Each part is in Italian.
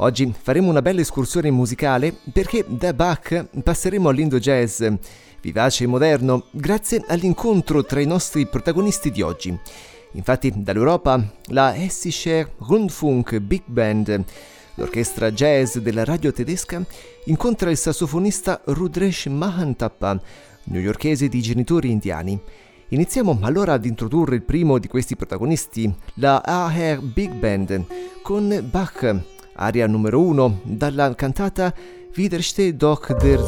Oggi faremo una bella escursione musicale perché da Bach passeremo all'indo jazz, vivace e moderno, grazie all'incontro tra i nostri protagonisti di oggi. Infatti dall'Europa la Hessische Rundfunk Big Band, l'orchestra jazz della radio tedesca, incontra il sassofonista Rudresh Mahantappa, newyorkese di genitori indiani. Iniziamo allora ad introdurre il primo di questi protagonisti, la AR Big Band, con Bach, aria numero 1 dalla cantata Widersteh doch der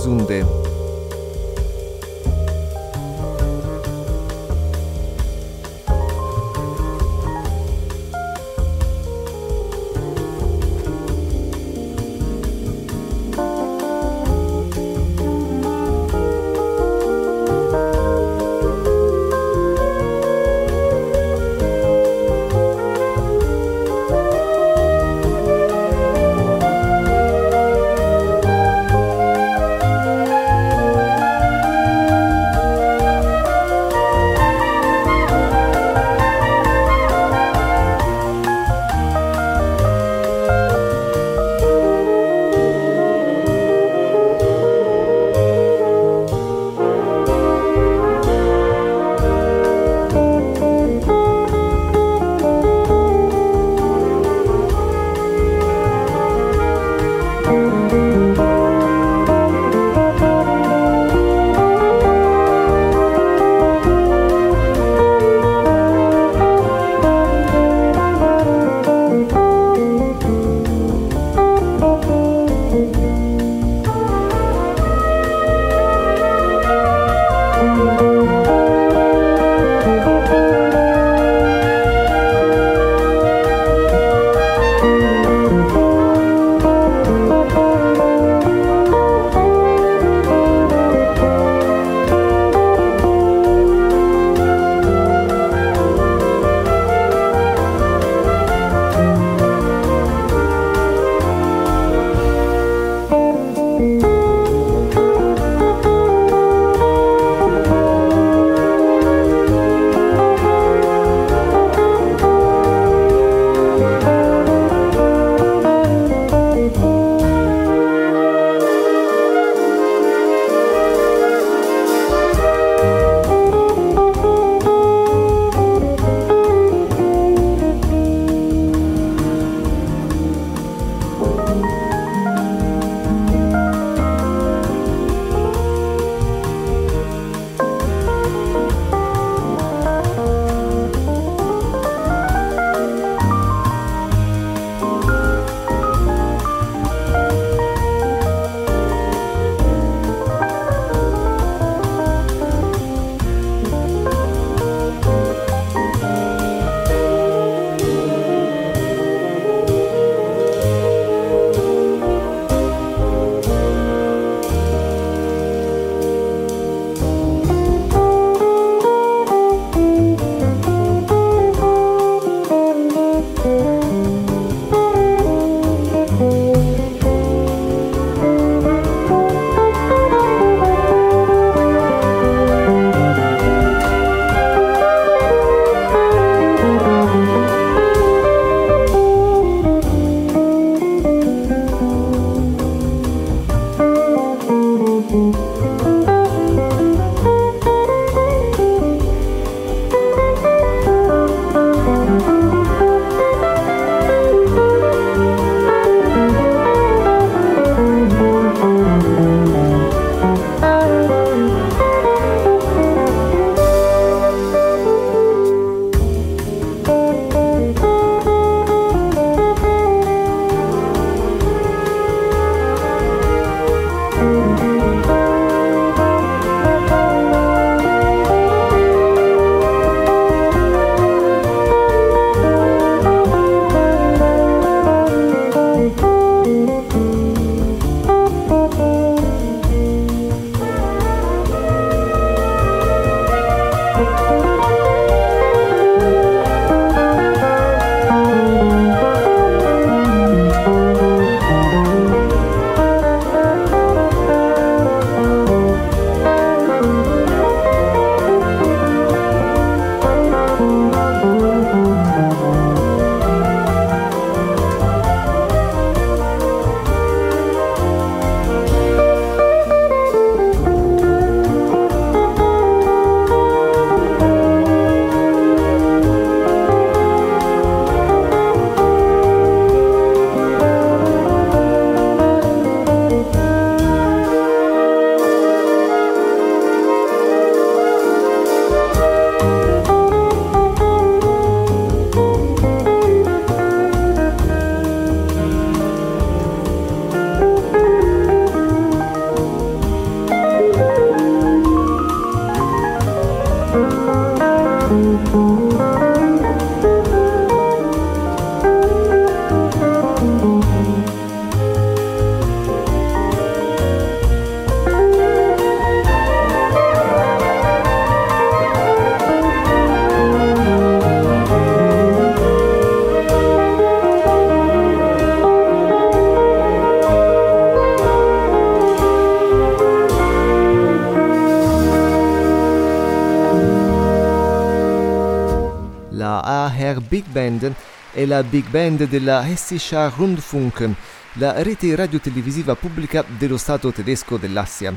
Sünde. Big Band è la Big Band della Hessischer Rundfunk, la rete radiotelevisiva pubblica dello Stato tedesco dell'Assia.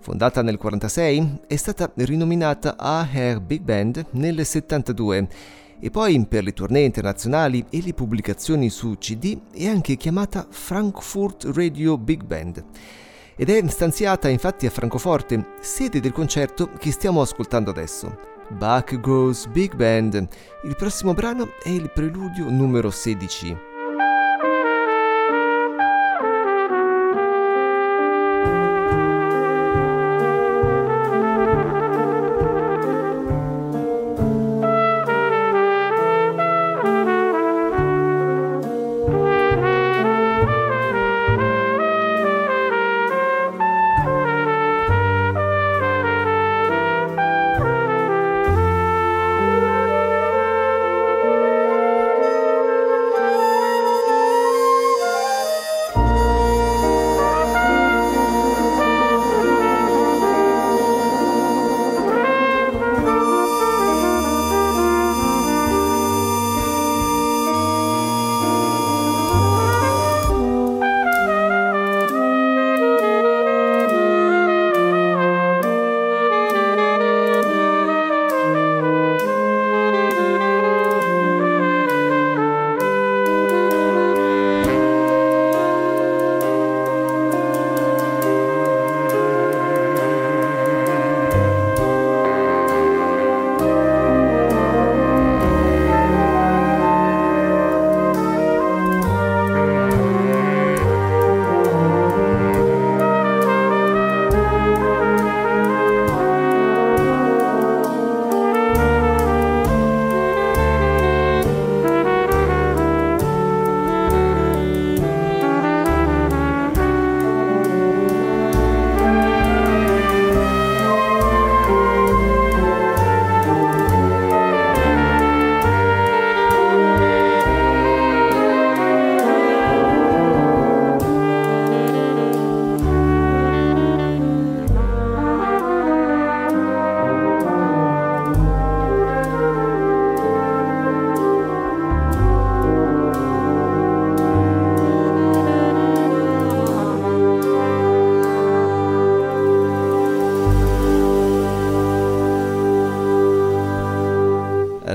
Fondata nel 1946, è stata rinominata AR Big Band nel 1972 e poi per le tournée internazionali e le pubblicazioni su CD è anche chiamata Frankfurt Radio Big Band ed è stanziata infatti a Francoforte, sede del concerto che stiamo ascoltando adesso. Bach Goes Big Band. Il prossimo brano è il preludio numero 16.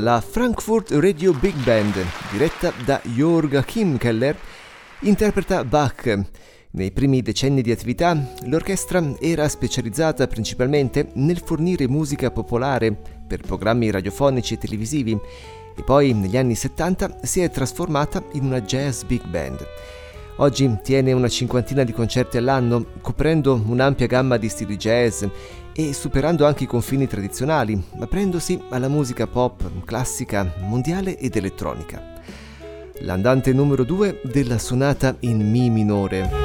La Frankfurt Radio Big Band, diretta da Jörg Kimkeller, interpreta Bach. Nei primi decenni di attività, l'orchestra era specializzata principalmente nel fornire musica popolare per programmi radiofonici e televisivi e poi negli anni 70 si è trasformata in una jazz big band. Oggi tiene una cinquantina di concerti all'anno, coprendo un'ampia gamma di stili jazz e superando anche i confini tradizionali, aprendosi alla musica pop, classica, mondiale ed elettronica. L'andante numero 2 della sonata in Mi minore.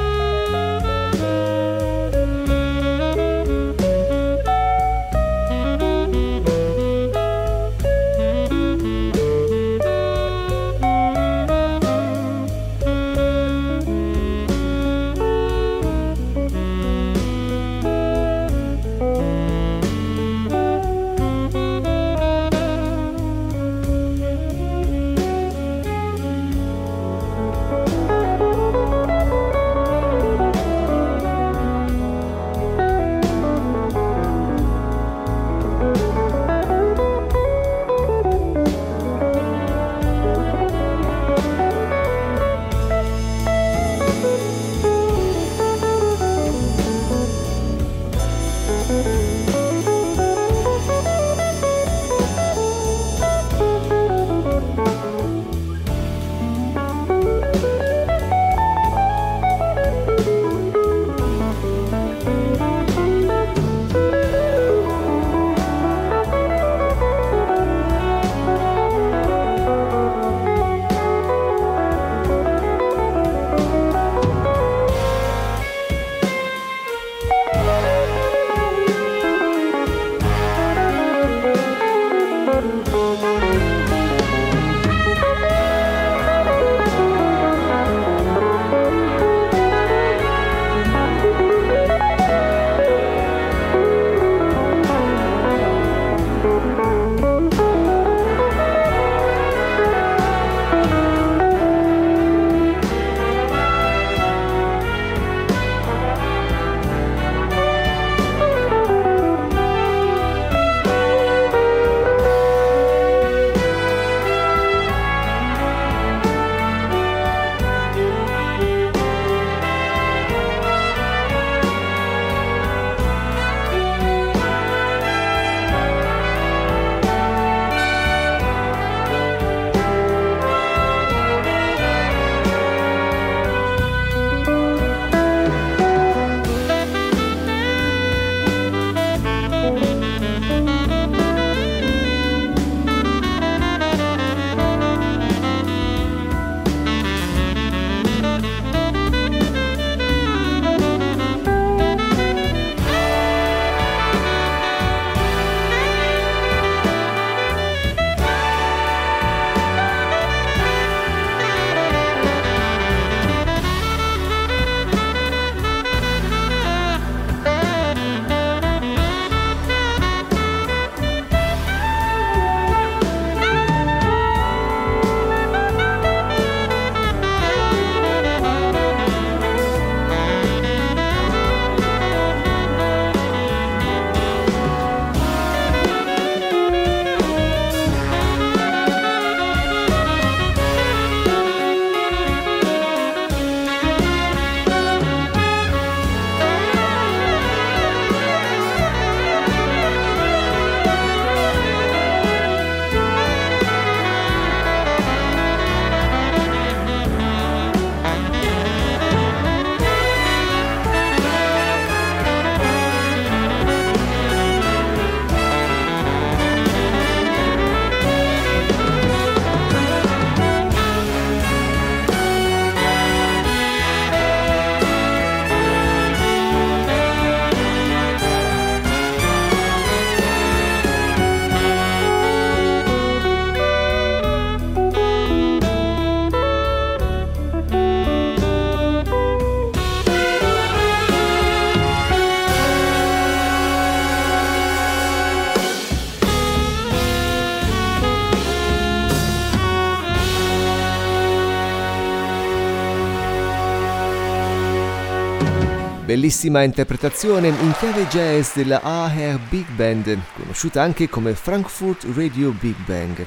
Bellissima interpretazione in chiave jazz della AHR Big Band, conosciuta anche come Frankfurt Radio Big Bang.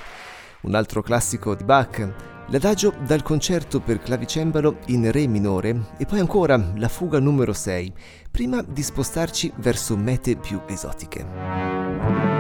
Un altro classico di Bach, l'adagio dal concerto per clavicembalo in Re minore e poi ancora la fuga numero 6, prima di spostarci verso mete più esotiche.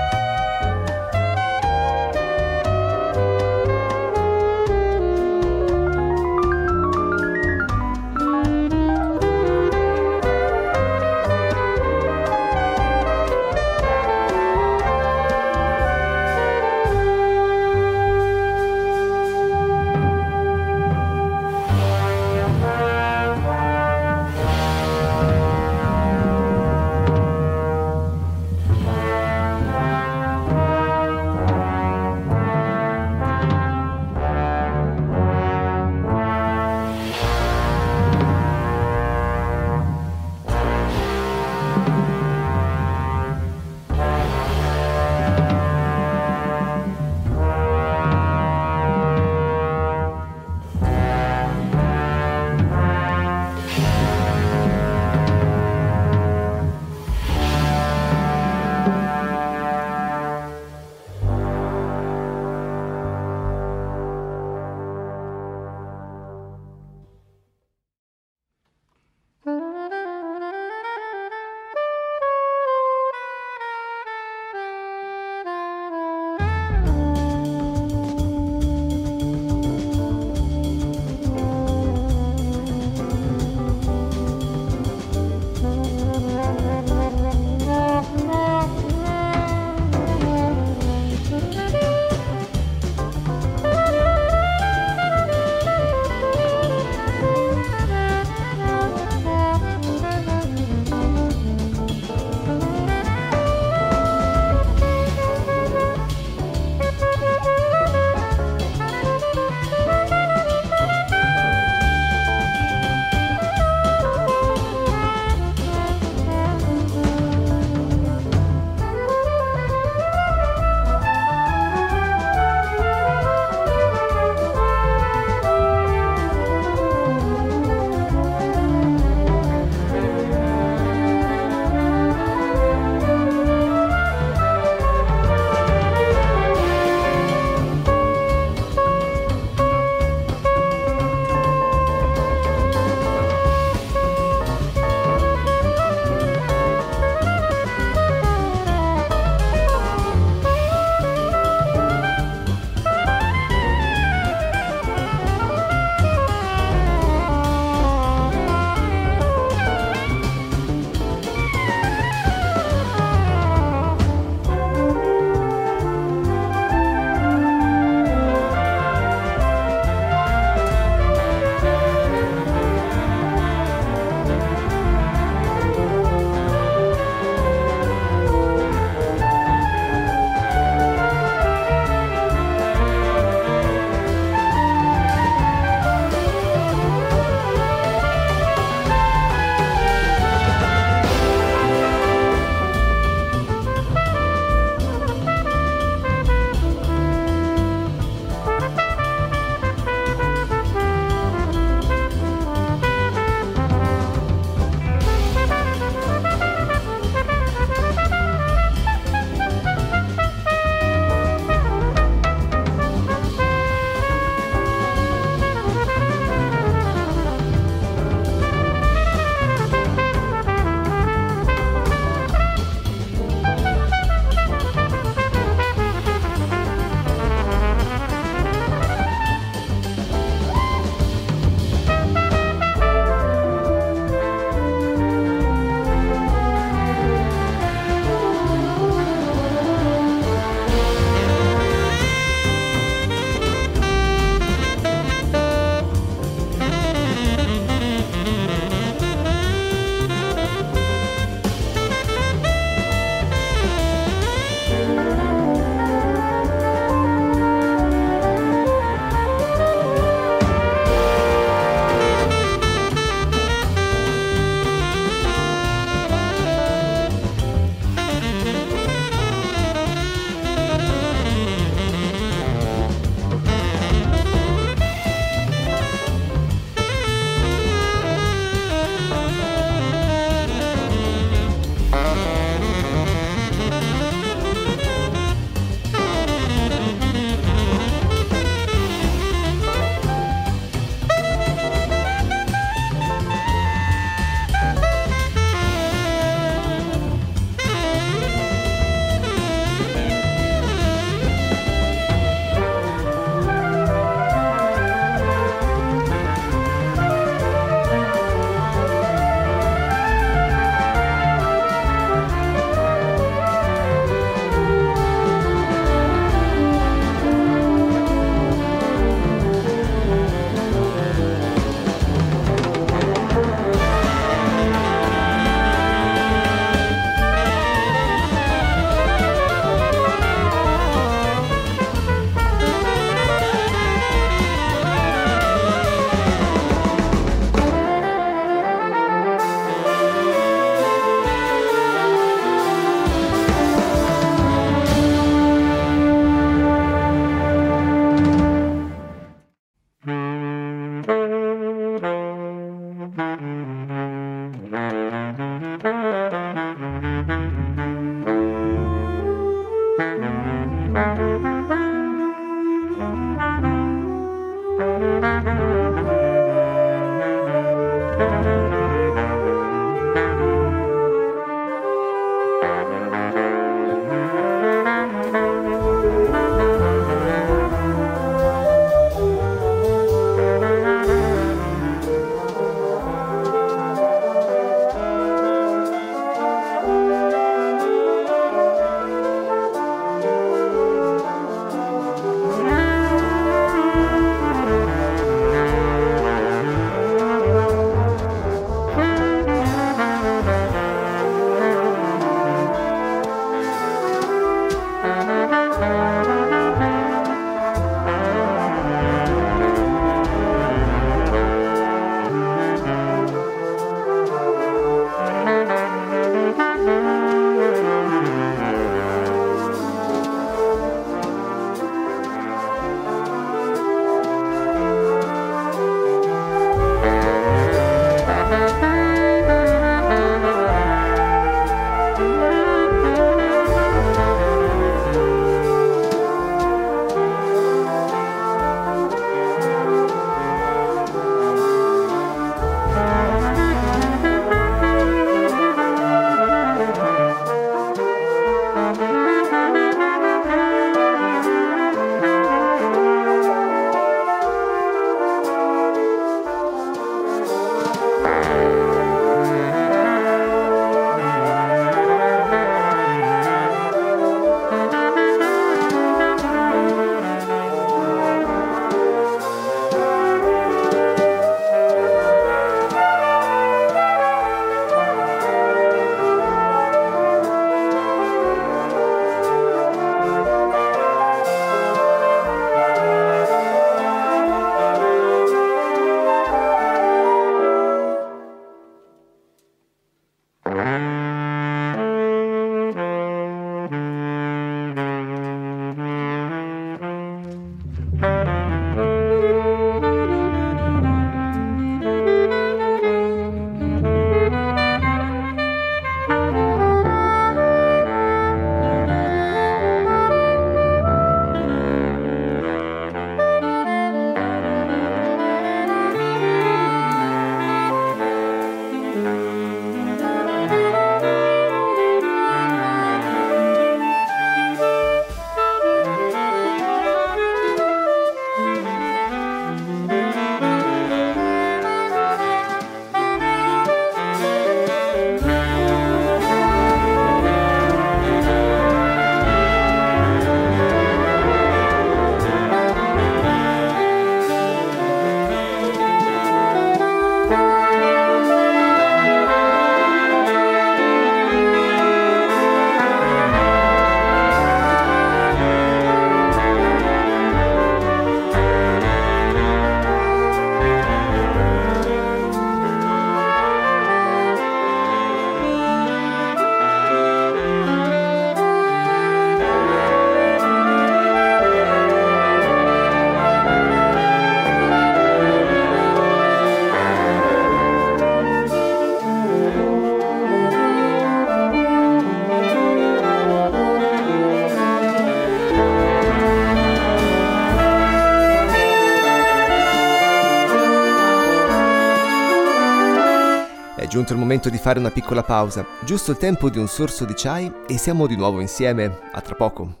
Giunto il momento di fare una piccola pausa, giusto il tempo di un sorso di chai e siamo di nuovo insieme. A tra poco.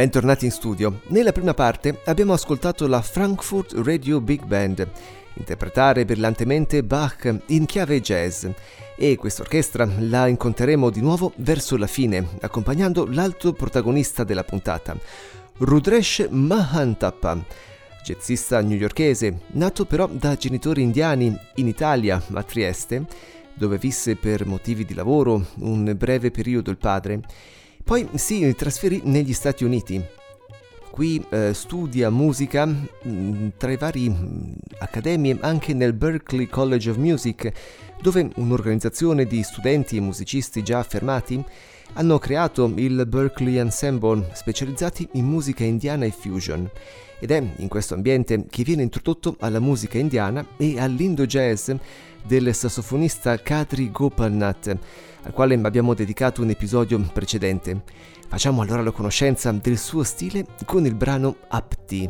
Bentornati in studio. Nella prima parte abbiamo ascoltato la Frankfurt Radio Big Band interpretare brillantemente Bach in chiave jazz e quest'orchestra la incontreremo di nuovo verso la fine, accompagnando l'altro protagonista della puntata, Rudresh Mahantappa, jazzista newyorkese, nato però da genitori indiani in Italia, a Trieste, dove visse per motivi di lavoro un breve periodo il padre. Poi si trasferì negli Stati Uniti Qui eh, studia musica mh, mm, tra i vari mh, accademie anche nel Berklee College of Music, dove un'organizzazione di studenti e musicisti già affermati hanno creato il Berkeley Ensemble, specializzati in musica indiana e fusion. Ed è in questo ambiente che viene introdotto alla musica indiana e all'indo jazz del sassofonista Kadri Gopalnath, al quale abbiamo dedicato un episodio precedente. Facciamo allora la conoscenza del suo stile con il brano Apti.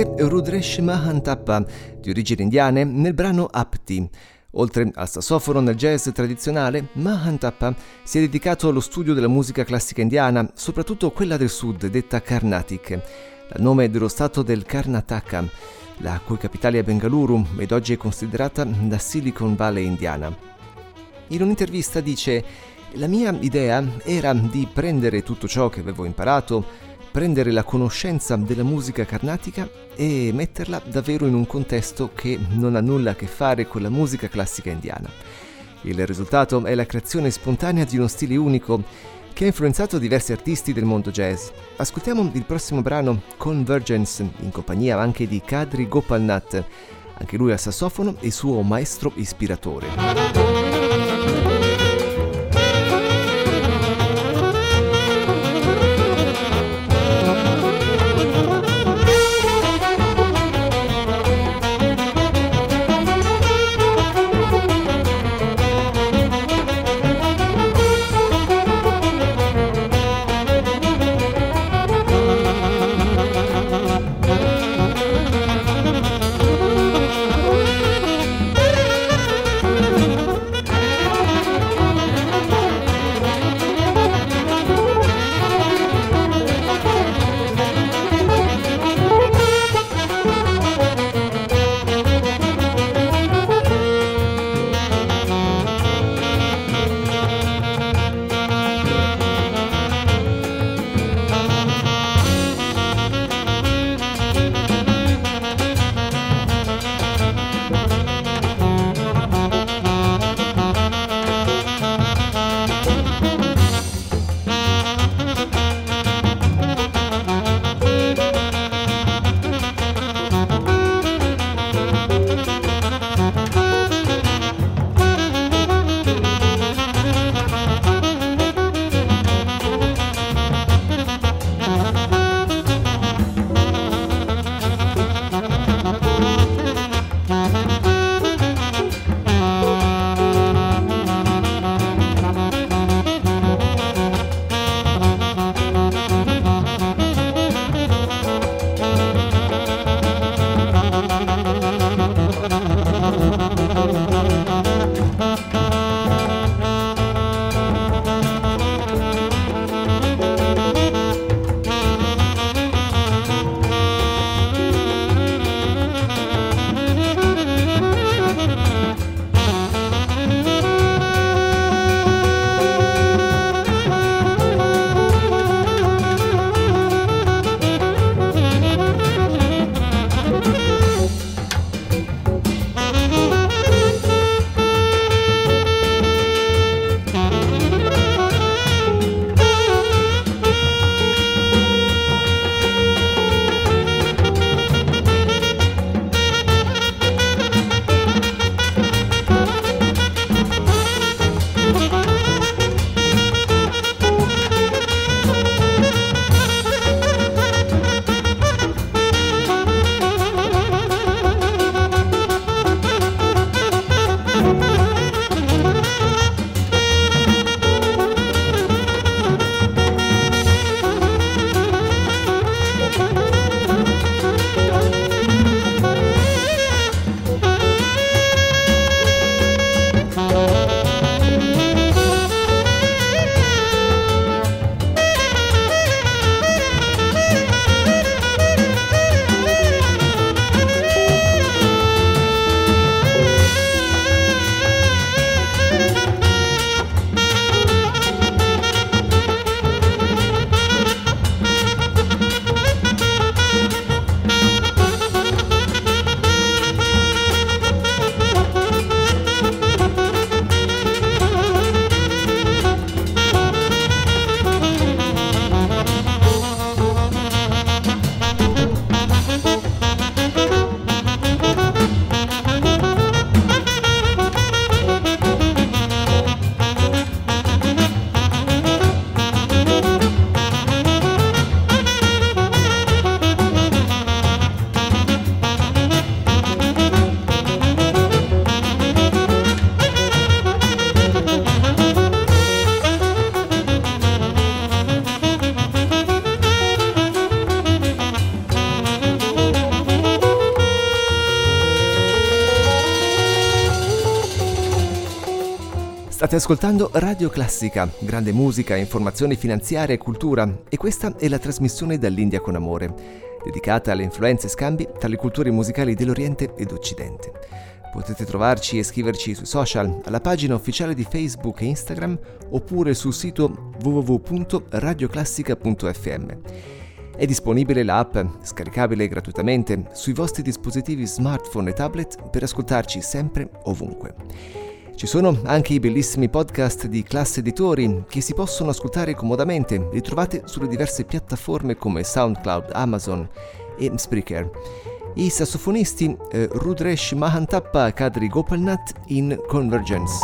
Newyorkese Rudresh Mahantappa, di origini indiane, nel brano Apti. Oltre al sassofono nel jazz tradizionale, Mahantappa si è dedicato allo studio della musica classica indiana, soprattutto quella del sud, detta Carnatic, dal nome dello stato del Karnataka, la cui capitale è Bengaluru ed oggi è considerata la Silicon Valley indiana. In un'intervista dice la mia idea era di prendere tutto ciò che avevo imparato, prendere la conoscenza della musica carnatica e metterla davvero in un contesto che non ha nulla a che fare con la musica classica indiana. Il risultato è la creazione spontanea di uno stile unico che ha influenzato diversi artisti del mondo jazz. Ascoltiamo il prossimo brano Convergence in compagnia anche di Kadri Gopalnath, anche lui al sassofono e suo maestro ispiratore. State ascoltando Radio Classica, grande musica, informazioni finanziarie e cultura e questa è la trasmissione dall'India con amore, dedicata alle influenze e scambi tra le culture musicali dell'Oriente ed Occidente. Potete trovarci e scriverci sui social, alla pagina ufficiale di Facebook e Instagram oppure sul sito www.radioclassica.fm. È disponibile l'app, scaricabile gratuitamente, sui vostri dispositivi smartphone e tablet per ascoltarci sempre ovunque. Ci sono anche i bellissimi podcast di classe editori che si possono ascoltare comodamente, li trovate sulle diverse piattaforme come SoundCloud, Amazon e Spreaker. I sassofonisti eh, Rudresh Mahantappa Kadri Gopalnath in Convergence.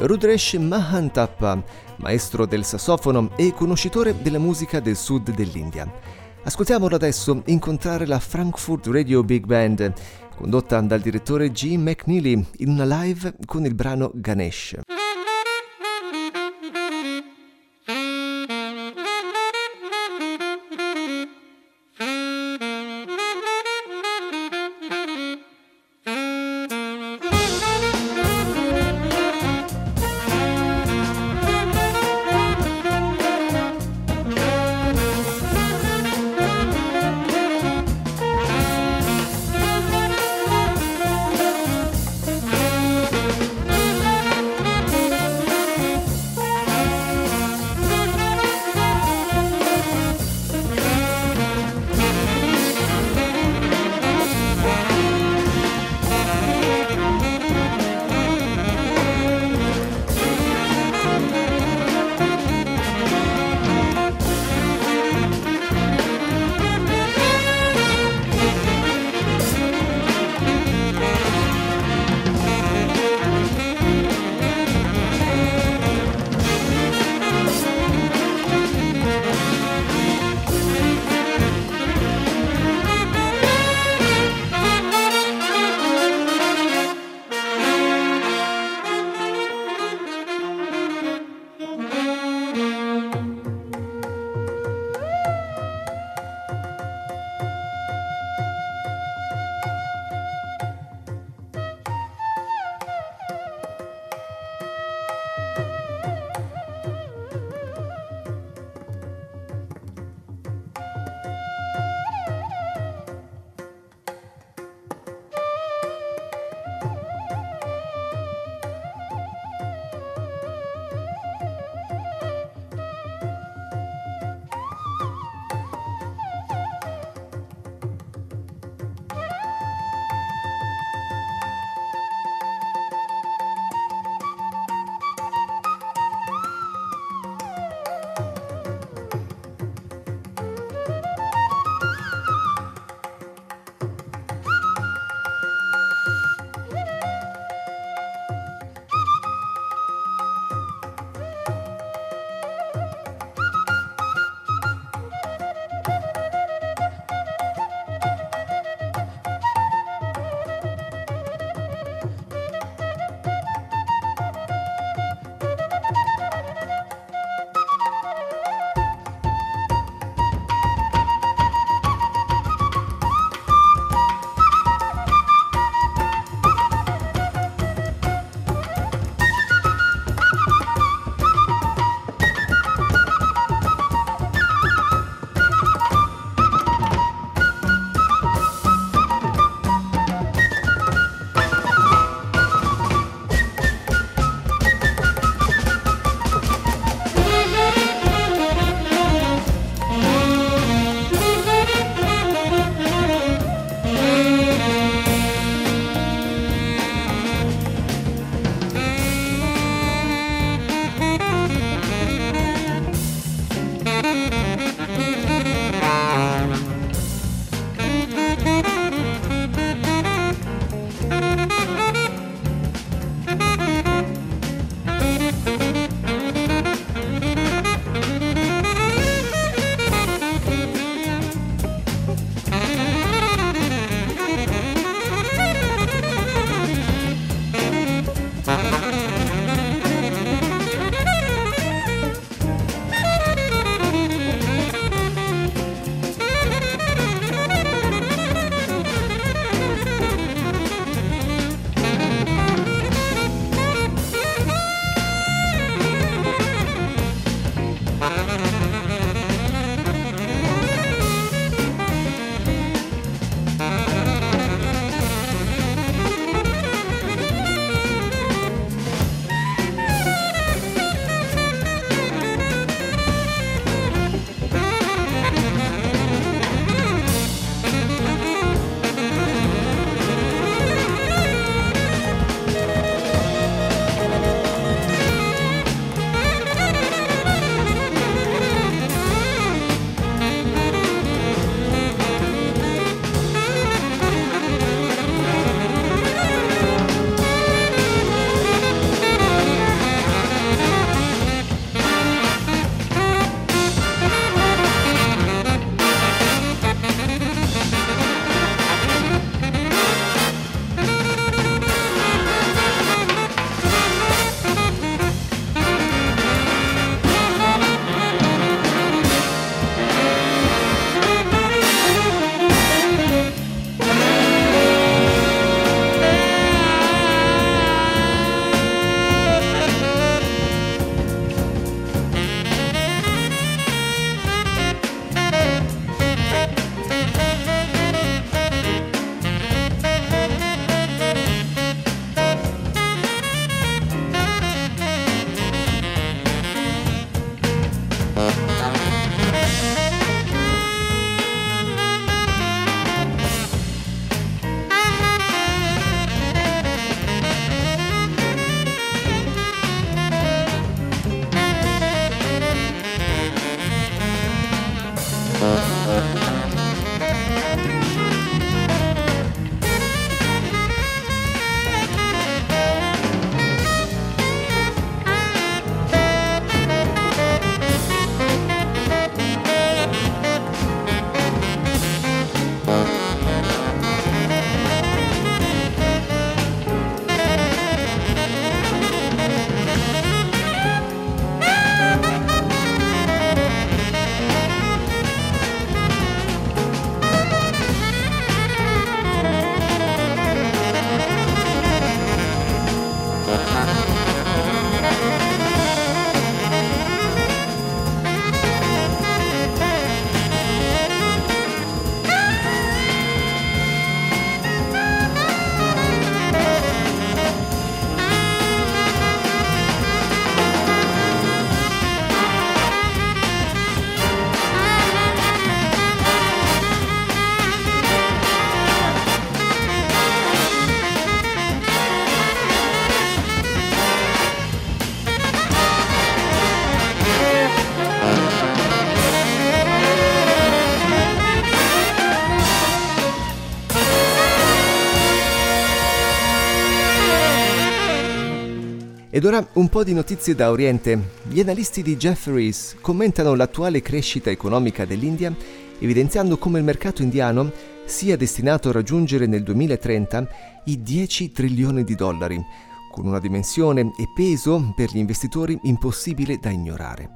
Rudresh Mahantappa, maestro del sassofono e conoscitore della musica del sud dell'India. Ascoltiamolo adesso incontrare la Frankfurt Radio Big Band, condotta dal direttore G. McNeely in una live con il brano Ganesh. Ed ora un po' di notizie da Oriente. Gli analisti di Jefferies commentano l'attuale crescita economica dell'India, evidenziando come il mercato indiano sia destinato a raggiungere nel 2030 i 10 trilioni di dollari, con una dimensione e peso per gli investitori impossibile da ignorare.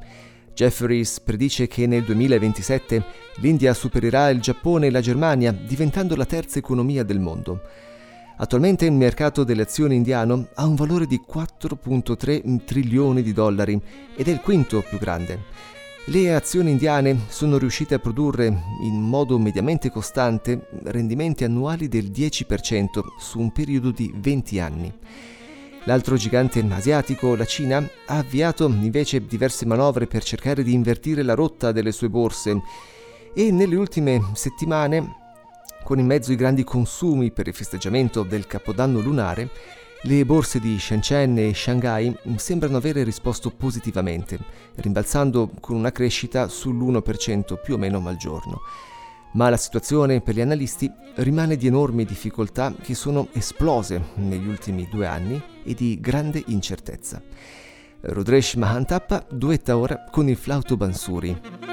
Jefferies predice che nel 2027 l'India supererà il Giappone e la Germania, diventando la terza economia del mondo. Attualmente il mercato delle azioni indiano ha un valore di 4.3 trilioni di dollari ed è il quinto più grande. Le azioni indiane sono riuscite a produrre in modo mediamente costante rendimenti annuali del 10% su un periodo di 20 anni. L'altro gigante asiatico, la Cina, ha avviato invece diverse manovre per cercare di invertire la rotta delle sue borse e nelle ultime settimane con in mezzo i grandi consumi per il festeggiamento del Capodanno lunare, le borse di Shenzhen e Shanghai sembrano avere risposto positivamente, rimbalzando con una crescita sull'1% più o meno al giorno. Ma la situazione per gli analisti rimane di enormi difficoltà che sono esplose negli ultimi due anni e di grande incertezza. Rudresh Mahantappa duetta ora con il flauto Bansuri.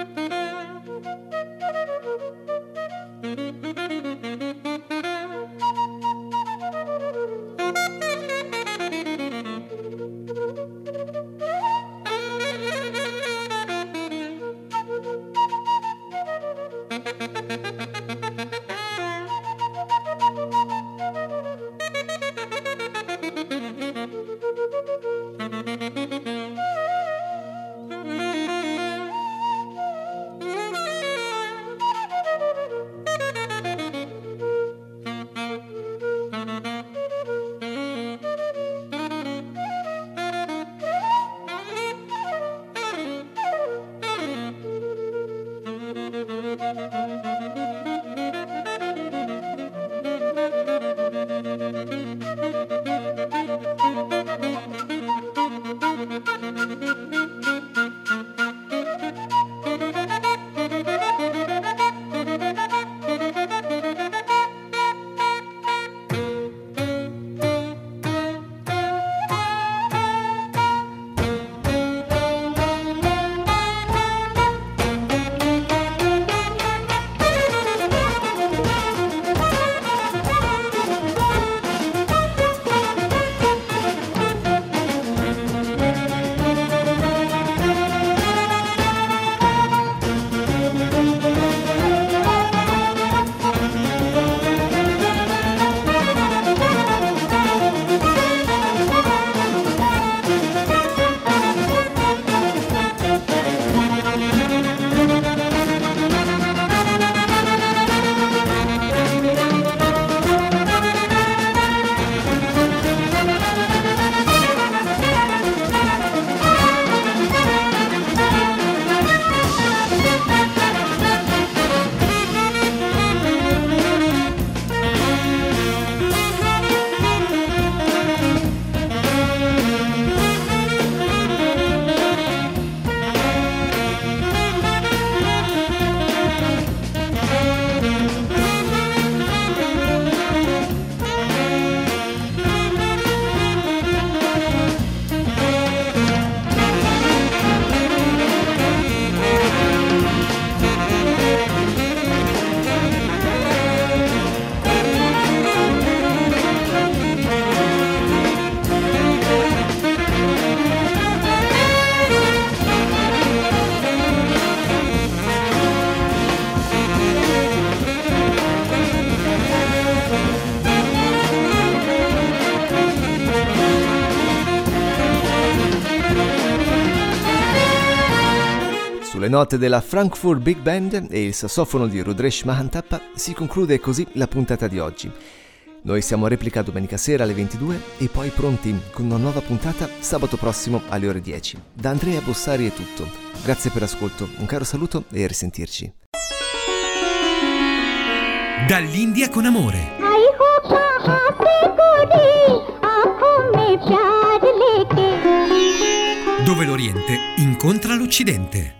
Note della Frankfurt Big Band e il sassofono di Rudresh Mahantappa si conclude così la puntata di oggi. Noi siamo a replica domenica sera alle 22 e poi pronti con una nuova puntata sabato prossimo alle ore 10. Da Andrea Bossari è tutto. Grazie per l'ascolto, un caro saluto e a risentirci. Dall'India con amore. Dove l'Oriente incontra l'Occidente.